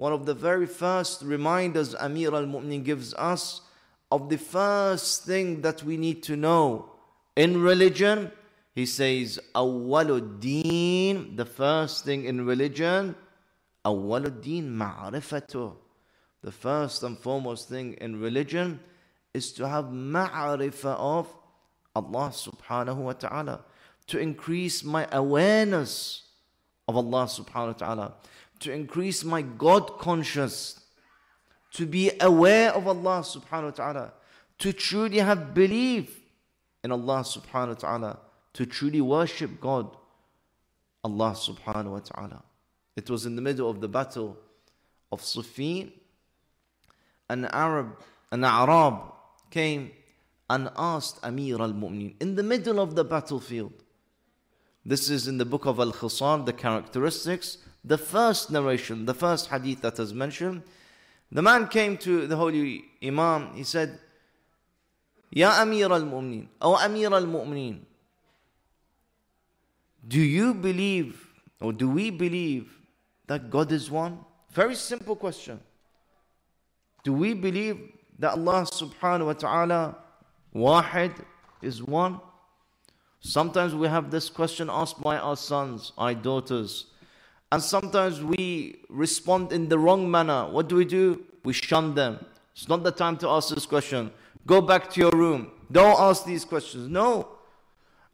one of the very first reminders Amir al Mu'minin gives us of the first thing that we need to know in religion. He says, Awwaluddin, the first thing in religion, Awwaluddin ma'rifatu. The first and foremost thing in religion is to have ma'rifah of Allah subhanahu wa ta'ala. To increase my awareness of Allah subhanahu wa ta'ala. To increase my God conscious. To be aware of Allah subhanahu wa ta'ala. To truly have belief in Allah subhanahu wa ta'ala. To truly worship God, Allah subhanahu wa ta'ala. It was in the middle of the battle of Siffin. An Arab, an Arab came and asked Amir al Mu'mineen in the middle of the battlefield. This is in the book of Al Khisal, the characteristics, the first narration, the first hadith that is mentioned. The man came to the holy Imam, he said, Ya Amir al Mu'mineen, or Amir al Mu'mineen, do you believe or do we believe that God is one? Very simple question. Do we believe that Allah subhanahu wa ta'ala, wahid, is one? Sometimes we have this question asked by our sons, our daughters, and sometimes we respond in the wrong manner. What do we do? We shun them. It's not the time to ask this question. Go back to your room. Don't ask these questions. No.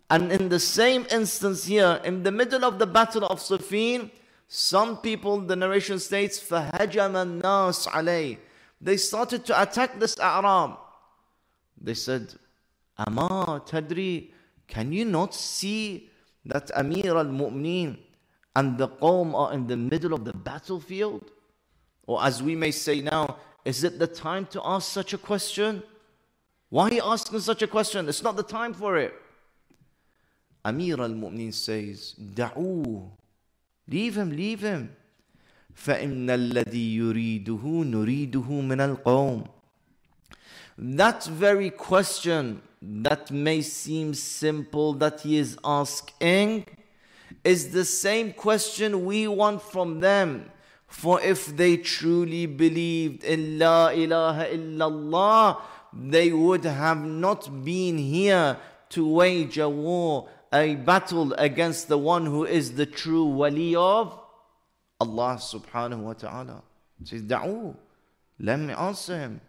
And in the same instance here, in the middle of the battle of Siffin, some people, the narration states, فَهَجَمَ النَّاسِ عَلَيْهِ They started to attack this A'rab. They said, Ama Tadri, can you not see that Amir al-Mu'min, and the Qawm are in the middle of the battlefield? Or as we may say now, is it the time to ask such a question? Why are you asking such a question? It's not the time for it. Amir al-Mu'mineen says, دعوه Leave him, leave him. فإن الذي يريده نريده من القوم. That very question that may seem simple that he is asking is the same question we want from them. For if they truly believed in La ilaha illallah, they would have not been here to wage a war a battle against the one who is the true wali of Allah subhanahu wa ta'ala. Says, Da'u, let me answer him.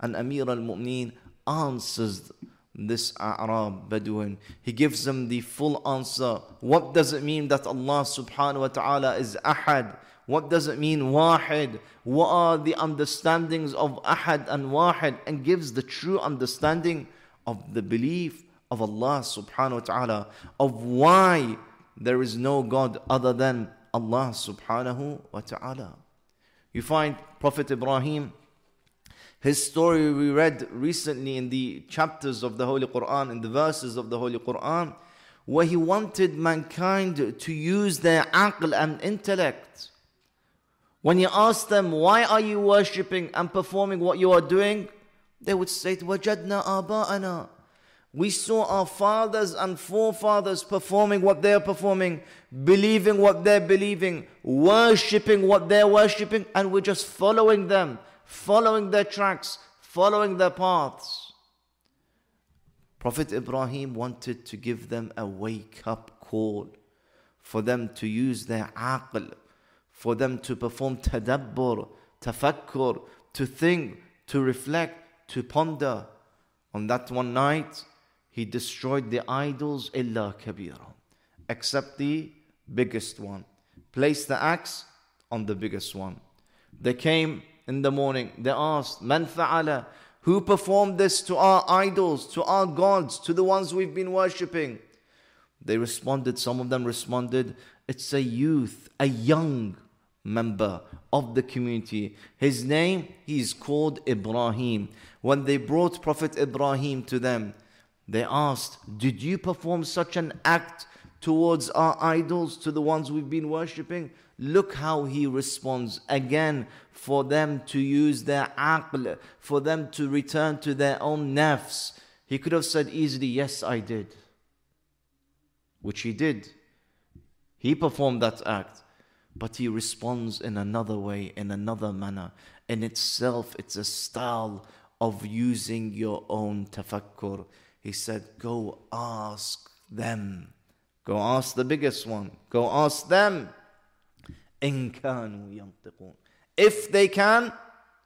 And Amir al Mu'mineen answers this A'rab Bedouin. He gives them the full answer. What does it mean that Allah subhanahu wa ta'ala is Ahad? What does it mean Wahid? What are the understandings of Ahad and Wahid? And gives the true understanding of the belief of Allah subhanahu wa ta'ala, of why there is no God other than Allah subhanahu wa ta'ala. You find Prophet Ibrahim, his story we read recently in the chapters of the Holy Quran, in the verses of the Holy Quran, where he wanted mankind to use their aql and intellect. When you ask them, why are you worshipping and performing what you are doing? They would say, وَجَدْنَا آبَاءَنَا we saw our fathers and forefathers performing what they're performing, believing what they're believing, worshipping what they're worshipping, and we're just following them, following their tracks, following their paths. Prophet Ibrahim wanted to give them a wake up call for them to use their aql, for them to perform tadabbur, tafakkur, to think, to reflect, to ponder. On that one night, he destroyed the idols illa kabira, except the biggest one. Placed the axe on the biggest one. They came in the morning, they asked, Man fa'ala, who performed this to our idols, to our gods, to the ones we've been worshipping? They responded, some of them responded, It's a youth, a young member of the community. His name, he is called Ibrahim. When they brought Prophet Ibrahim to them, they asked, Did you perform such an act towards our idols, to the ones we've been worshipping? Look how he responds again for them to use their aql, for them to return to their own nafs. He could have said easily, Yes, I did. Which he did. He performed that act. but he responds in another way, in another manner. In itself, it's a style of using your own tafakkur. He said, Go ask them. Go ask the biggest one. Go ask them. إن كانوا ينطقون. If they can,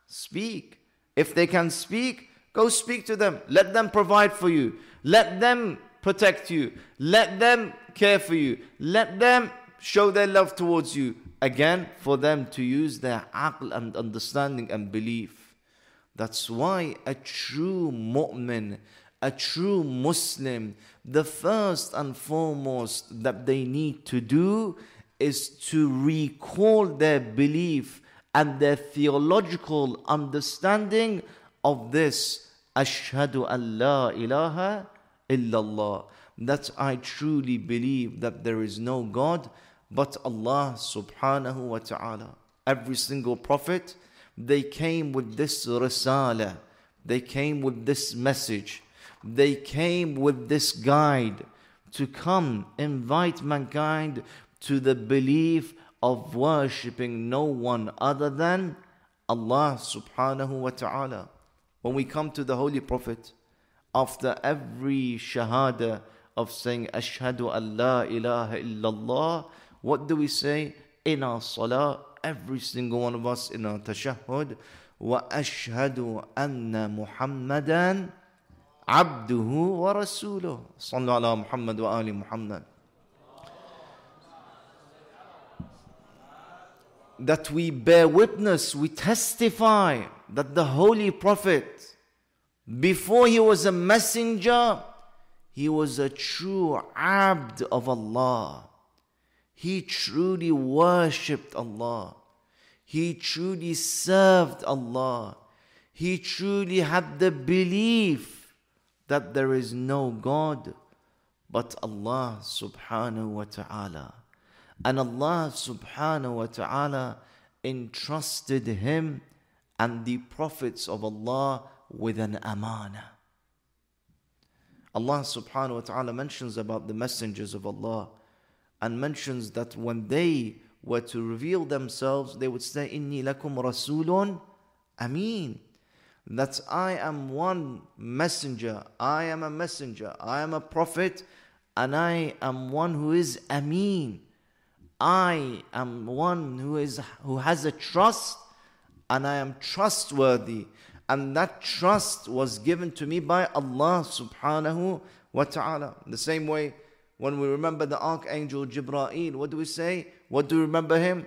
speak. If they can speak, go speak to them. Let them provide for you. Let them protect you. Let them care for you. Let them show their love towards you. Again, for them to use their aql and understanding and belief. That's why a true mu'min, a true Muslim, the first and foremost that they need to do is to recall their belief and their theological understanding of this Ashhadu an la ilaha illallah. That I truly believe that there is no God but Allah subhanahu wa ta'ala. Every single prophet, they came with this risala, they came with this message, they came with this guide to come invite mankind to the belief of worshipping no one other than Allah subhanahu wa ta'ala. When we come to the Holy Prophet, after every shahada of saying Ashhadu an la ilaha illallah, what do we say in our salah? Every single one of us in our tashahud, wa ashhadu anna Muhammadan abduhu wa rasuluh. Sallallahu ala Muhammad wa ali Muhammad. That we bear witness, we testify that the Holy Prophet, before he was a messenger, he was a true abd of Allah. He truly worshipped Allah. He truly served Allah. He truly had the belief that there is no God but Allah subhanahu wa ta'ala. And Allah subhanahu wa ta'ala entrusted him and the prophets of Allah with an amana. Allah subhanahu wa ta'ala mentions about the messengers of Allah and mentions that when they were to reveal themselves, they would say, Inni lakum rasulun ameen. That I am one messenger, I am a messenger, I am a prophet, and I am one who is ameen I am one who is who has a trust and I am trustworthy. And that trust was given to me by Allah subhanahu wa ta'ala. The same way when we remember the archangel Jibreel, what do we say? What do we remember him?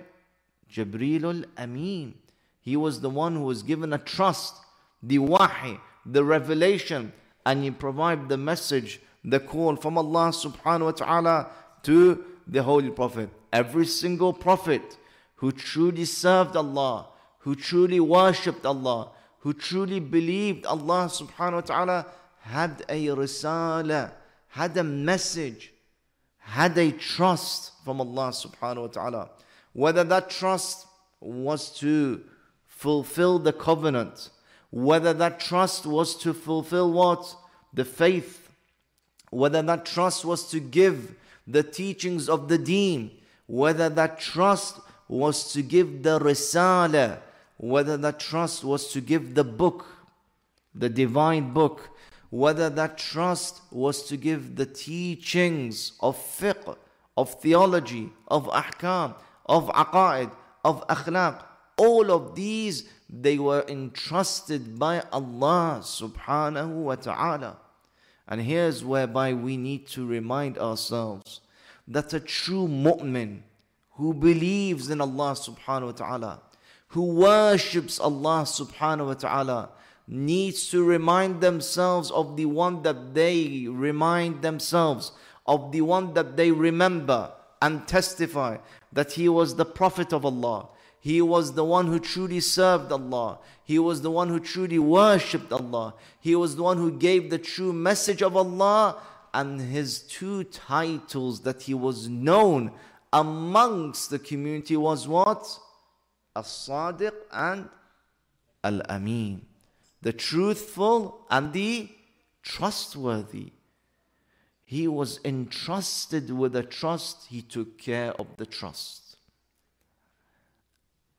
Jibrilul Amin. He was the one who was given a trust, the wahi, the revelation, and he provided the message, the call from Allah subhanahu wa ta'ala to the Holy Prophet every single prophet who truly served Allah, who truly worshipped Allah, who truly believed Allah subhanahu wa ta'ala had a risala, had a message, had a trust from Allah subhanahu wa ta'ala. Whether that trust was to fulfill the covenant, whether that trust was to fulfill what? The faith, whether that trust was to give the teachings of the deen, whether that trust was to give the risala, whether that trust was to give the book, the divine book, whether that trust was to give the teachings of fiqh, of theology, of ahkam, of aqaid, of akhlaq, all of these they were entrusted by Allah subhanahu wa ta'ala. And here's whereby we need to remind ourselves that a true mu'min who believes in Allah subhanahu wa ta'ala, who worships Allah subhanahu wa ta'ala, needs to remind themselves of the one that they remind themselves, of the one that they remember and testify that he was the Prophet of Allah. He was the one who truly served Allah. He was the one who truly worshipped Allah. He was the one who gave the true message of Allah and his two titles that he was known amongst the community was what? As-Sadiq and Al-Amin. The truthful and the trustworthy. He was entrusted with a trust, he took care of the trust.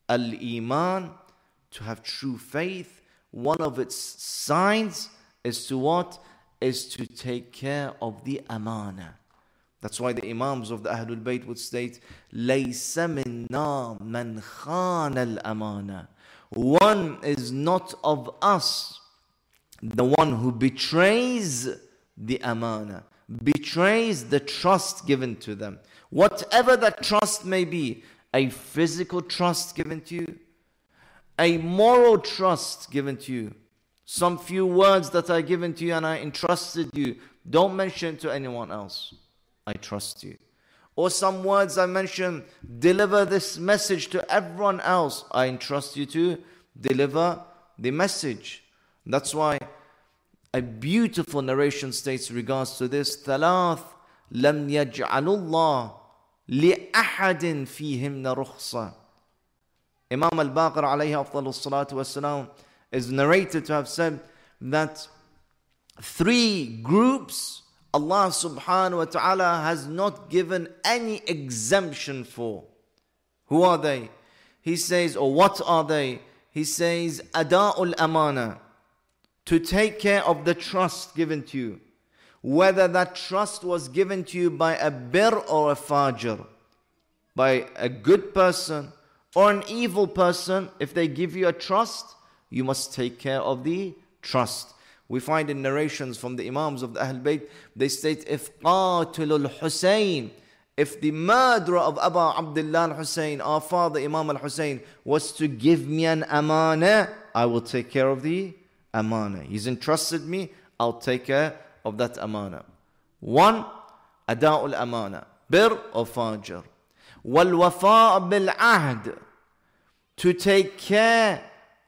Al Iman, to have true faith, one of its signs is to what? Is to take care of the amana. That's why the Imams of the Ahlul Bayt would state, لَيْسَ مِنَّا مَنْ خَانَ الْأَمَانَةِ One is not of us, the one who betrays the amana, betrays the trust given to them. Whatever that trust may be, a physical trust given to you, a moral trust given to you, some few words that are given to you and I entrusted you, don't mention to anyone else. I trust you. Or some words I mentioned, deliver this message to everyone else. I entrust you to deliver the message. That's why a beautiful narration states regards to this ثلاث لم يجعل الله لأحد فيهن رخصة Imam al-Baqir alayhi afdal salatu wasalam is narrated to have said that three groups Allah subhanahu wa ta'ala has not given any exemption for. Who are they? He says, or what are they? He says, Ada'ul amana, to take care of the trust given to you. Whether that trust was given to you by a bir or a fajr, by a good person or an evil person, if they give you a trust, you must take care of the trust. We find in narrations from the Imams of the Ahl Bayt, they state, if qatilul Hussein, if the murderer of Abu Abdullah al-Hussein, our father Imam al-Hussein, was to give me an amana, I will take care of the amana. He's entrusted me, I'll take care of that amana. One, ada'ul amana, bir or fajr. Wal-wafa' bil-ahd, to take care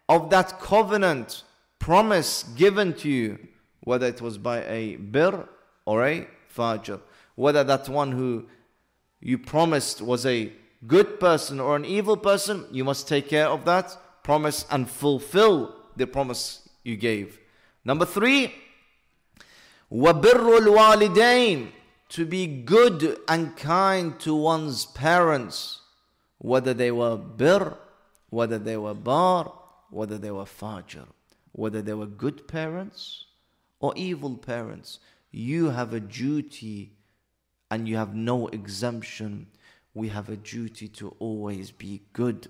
of that covenant promise given to you, whether it was by a bir or a fajr, whether that one who you promised was a good person or an evil person, you must take care of that promise and fulfill the promise you gave. Number three, وَبِرُّ الْوَالِدَيْنِ To be good and kind to one's parents, whether they were bir, whether they were bar, whether they were fajr whether they were good parents or evil parents. You have a duty and you have no exemption. We have a duty to always be good.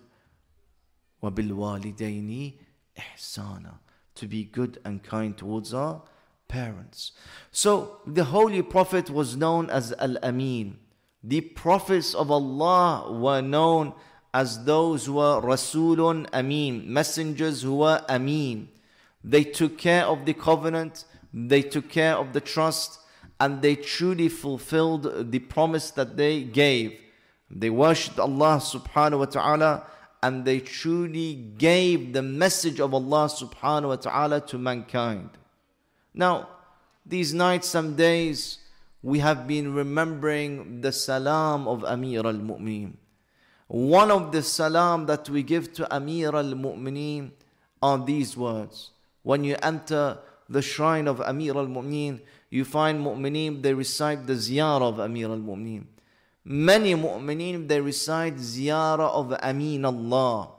وَبِالْوَالِدَيْنِ إِحْسَانًا To be good and kind towards our parents. So the Holy Prophet was known as Al-Amin. The prophets of Allah were known as those who were Rasulun Amin, messengers who were Amin. They took care of the covenant, they took care of the trust, and they truly fulfilled the promise that they gave. They worshipped Allah subhanahu wa ta'ala and they truly gave the message of Allah subhanahu wa ta'ala to mankind. Now, these nights, some days, we have been remembering the salam of Amir al Mu'mineen. One of the salam that we give to Amir al Mu'mineen are these words. When you enter the shrine of Amir al Mu'mineen, you find mu'mineen, they recite the ziyarah of Amir al Mu'mineen. Many mu'mineen, they recite ziyarah of Amin Allah,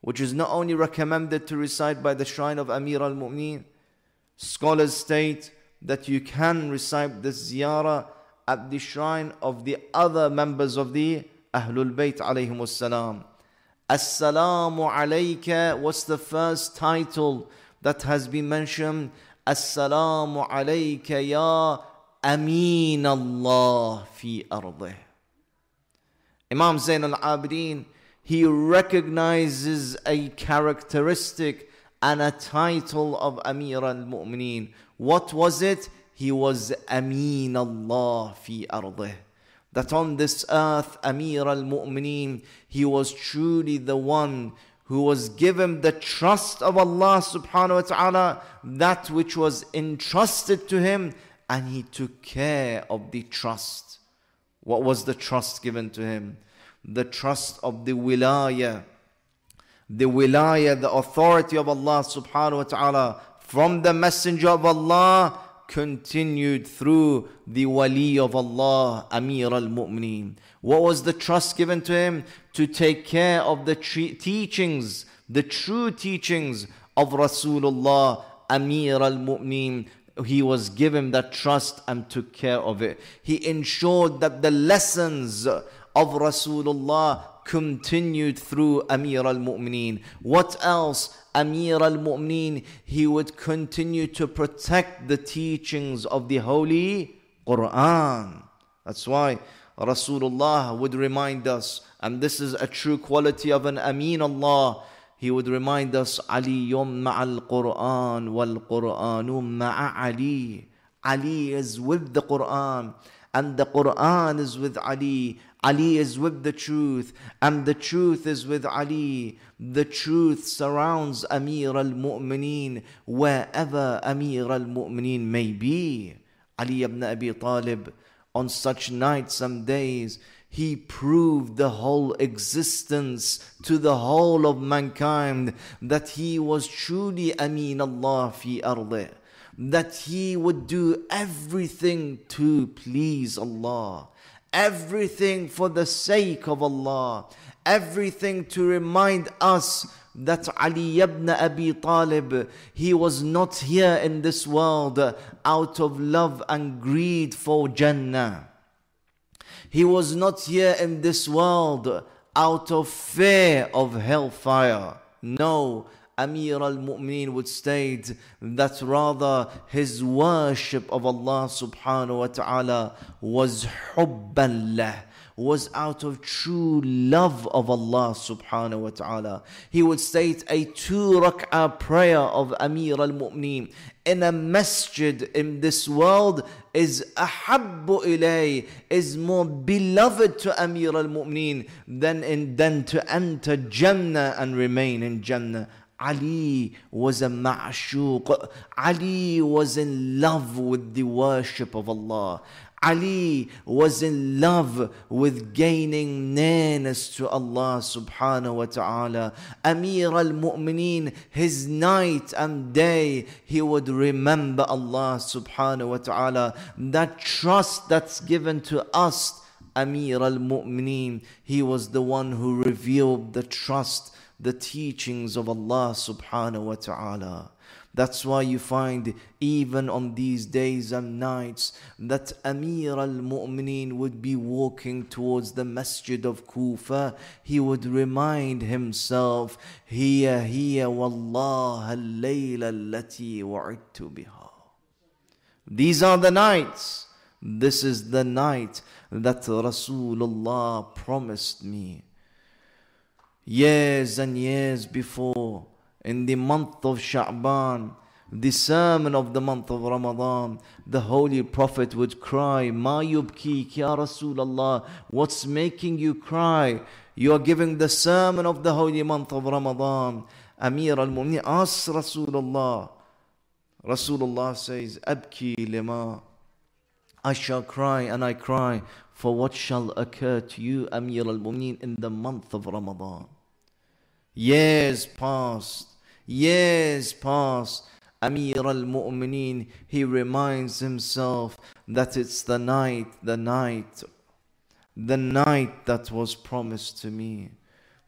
which is not only recommended to recite by the shrine of Amir al Mu'mineen, scholars state that you can recite the ziyarah at the shrine of the other members of the Ahlul Bayt alayhim as-salam. As-salamu alayka was the first title that has been mentioned Assalamu alayka ya Amin Allah fi ardih. Imam Zain al Abidin, he recognizes a characteristic and a title of Amir al Mu'mineen. What was it? He was Amin Allah fi ardih. That on this earth, Amir al Mu'mineen, he was truly the one who was given the trust of Allah subhanahu wa ta'ala, that which was entrusted to him, and he took care of the trust. What was the trust given to him? The trust of the wilayah. The wilayah, the authority of Allah subhanahu wa ta'ala from the messenger of Allah continued through the wali of Allah, Amir al Mu'mineen. What was the trust given to him? To take care of the teachings, the true teachings of Rasulullah, Amir al Mu'mineen. He was given that trust and took care of it. He ensured that the lessons of Rasulullah continued through Amir al Mu'mineen. What else? Amir al Mu'mineen, he would continue to protect the teachings of the Holy Quran. That's why Rasulullah would remind us, and this is a true quality of an Amin Allah. He would remind us, Ali ma'al Quran wal Quranu ma'a Ali. Ali is with the Quran, and the Quran is with Ali. Ali is with the truth, and the truth is with Ali. The truth surrounds Amir al Mu'mineen wherever Amir al Mu'mineen may be. Ali ibn Abi Talib, on such nights and days, he proved the whole existence to the whole of mankind that he was truly Amin Allah fi ardih that he would do everything to please Allah everything for the sake of Allah, everything to remind us that Ali ibn Abi Talib, he was not here in this world out of love and greed for Jannah. He was not here in this world out of fear of hellfire. No, Amir al Mu'mineen would state that rather his worship of Allah subhanahu wa ta'ala was hubban lah, was out of true love of Allah subhanahu wa ta'ala. He would state a two rak'ah prayer of Amir al Mu'mineen in a masjid in this world is ahabbu ilay, is more beloved to Amir al Mu'mineen than, in, than to enter Jannah and remain in Jannah. Ali was a ma'shuq. Ali was in love with the worship of Allah. Ali was in love with gaining nearness to Allah subhanahu wa ta'ala. Amir al Mu'mineen, his night and day, he would remember Allah subhanahu wa ta'ala. That trust that's given to us, Amir al Mu'mineen, he was the one who revealed the trust the teachings of Allah subhanahu wa ta'ala. That's why you find even on these days and nights that Amir al Mu'mineen would be walking towards the masjid of Kufa. He would remind himself, Hiya hiya wallah al layla allati wa'idtu biha. These are the nights. This is the night that Rasulullah promised me years and years before, in the month of Sha'ban, the sermon of the month of Ramadan, the Holy Prophet would cry, Ma yubki ya Rasulullah, what's making you cry? You are giving the sermon of the holy month of Ramadan. Amir al-Mu'minin asks Rasulullah. Rasulullah says, Abki lima. I shall cry and I cry for what shall occur to you, Amir al-Mu'minin, in the month of Ramadan. Years passed, years passed. Amir al Mu'mineen, he reminds himself that it's the night, the night, the night that was promised to me,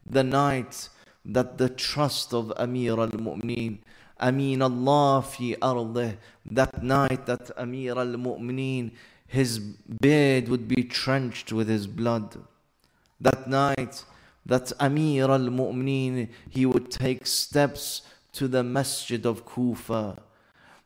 the night that the trust of Amir al Mu'mineen, Amin Allah fi ardih, that night that Amir al Mu'mineen, his bed would be trenched with his blood. That night, that Amir al Mu'mineen, he would take steps to the masjid of Kufa.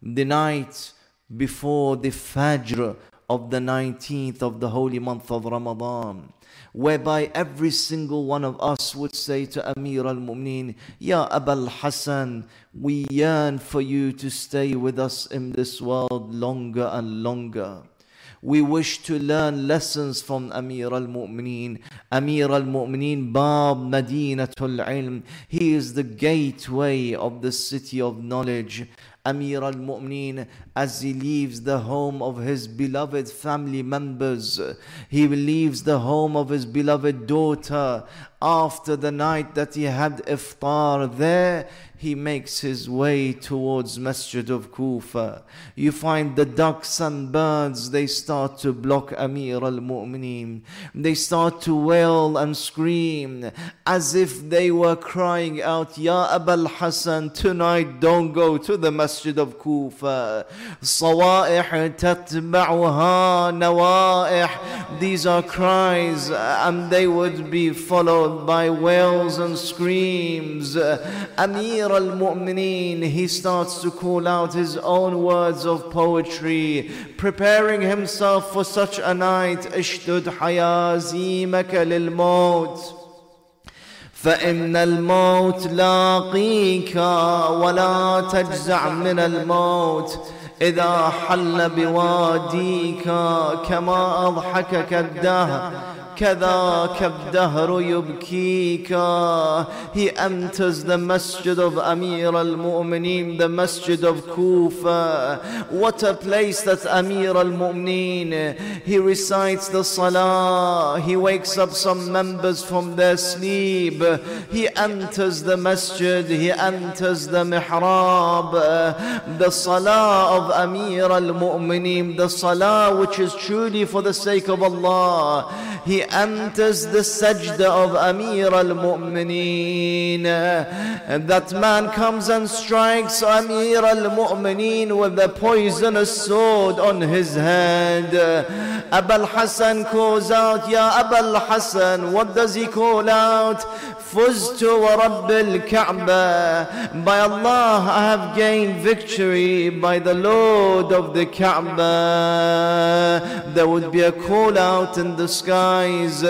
The night before the Fajr of the 19th of the holy month of Ramadan, whereby every single one of us would say to Amir al Mu'mineen, Ya Abul Hassan, we yearn for you to stay with us in this world longer and longer. We wish to learn lessons from Amir al Mu'mineen. Amir al Mu'mineen, Bab Madinatul Ilm. He is the gateway of the city of knowledge. Amir al Mu'mineen as he leaves the home of his beloved family members. He leaves the home of his beloved daughter after the night that he had iftar there he makes his way towards Masjid of Kufa. You find the ducks and birds, they start to block Amir al Mu'mineen. They start to wail and scream as if they were crying out, Ya Abul Hassan, tonight don't go to the Masjid of Kufa. Sawa'ih nawa'ih. These are cries and they would be followed by wails and screams. Amir Mu'mineen, he starts to call out his own words of poetry, preparing himself for such a night. اشتد حيازيمك للموت فإن الموت لاقيك ولا تجزع من الموت إذا حل بواديك كما أضحكك الدهر كذاك الدهر يبكيك He enters the masjid of Amir al-Mu'mineen, the masjid of Kufa. What a place that Amir al-Mu'mineen. He recites the salah. He wakes up some members from their sleep. He enters the masjid. He enters the mihrab. The salah of Amir al-Mu'mineen, the salah which is truly for the sake of Allah. He Enters the sajda of Amir al-Mu'mineen. And that man comes and strikes Amir al-Mu'mineen with a poisonous sword on his head. Abul Hassan calls out, Ya Abul Hassan, what does he call out? Fuztu wa Rabbil Kaaba. By Allah, I have gained victory by the Lord of the Kaaba There would be a call out in the skies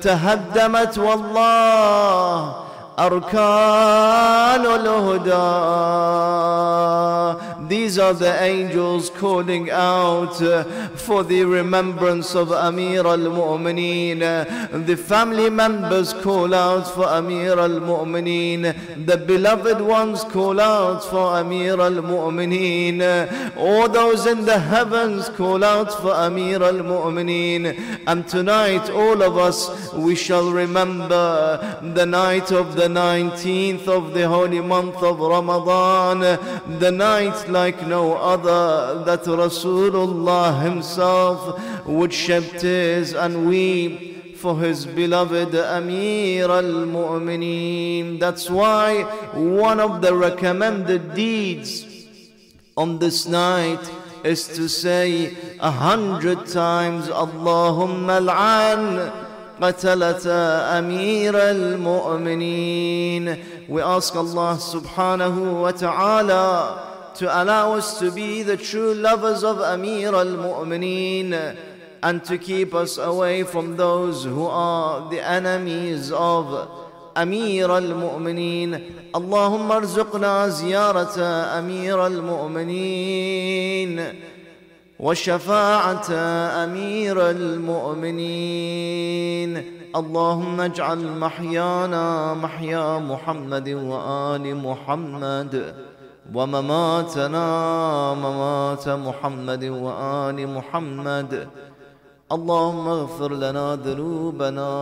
تهدمت والله أركان الهدى These are the angels calling out uh, for the remembrance of Amir al-Mu'mineen. The family members call out for Amir al-Mu'mineen. The beloved ones call out for Amir al-Mu'mineen. All those in the heavens call out for Amir al-Mu'mineen. And tonight all of us, we shall remember the night of the 19th of the holy month of Ramadan. The night like no other that Rasulullah himself would shed tears and weep for his beloved Amir al-Mu'mineen. That's why one of the recommended deeds on this night is to say a hundred times Allahumma al-an قتلة أمير المؤمنين We ask Allah subhanahu wa ta'ala to allow us to be the true lovers of Amir al-Mu'mineen and to keep us away from those who are the enemies of أمير المؤمنين اللهم ارزقنا زيارة أمير المؤمنين وشفاعة أمير المؤمنين اللهم اجعل محيانا محيا محمد وآل محمد ومماتنا ممات محمد وآل محمد. اللهم اغفر لنا ذنوبنا.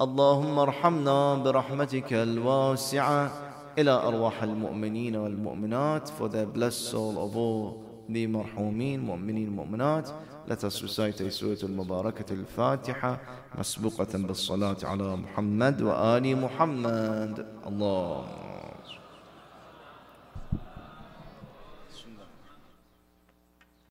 اللهم ارحمنا برحمتك الواسعة. إلى أرواح المؤمنين والمؤمنات. For the blessed soul of all the مرحومين مؤمنين مؤمنات. Let us recite سورة المباركة الفاتحة مسبوقة بالصلاة على محمد وآل محمد. اللهم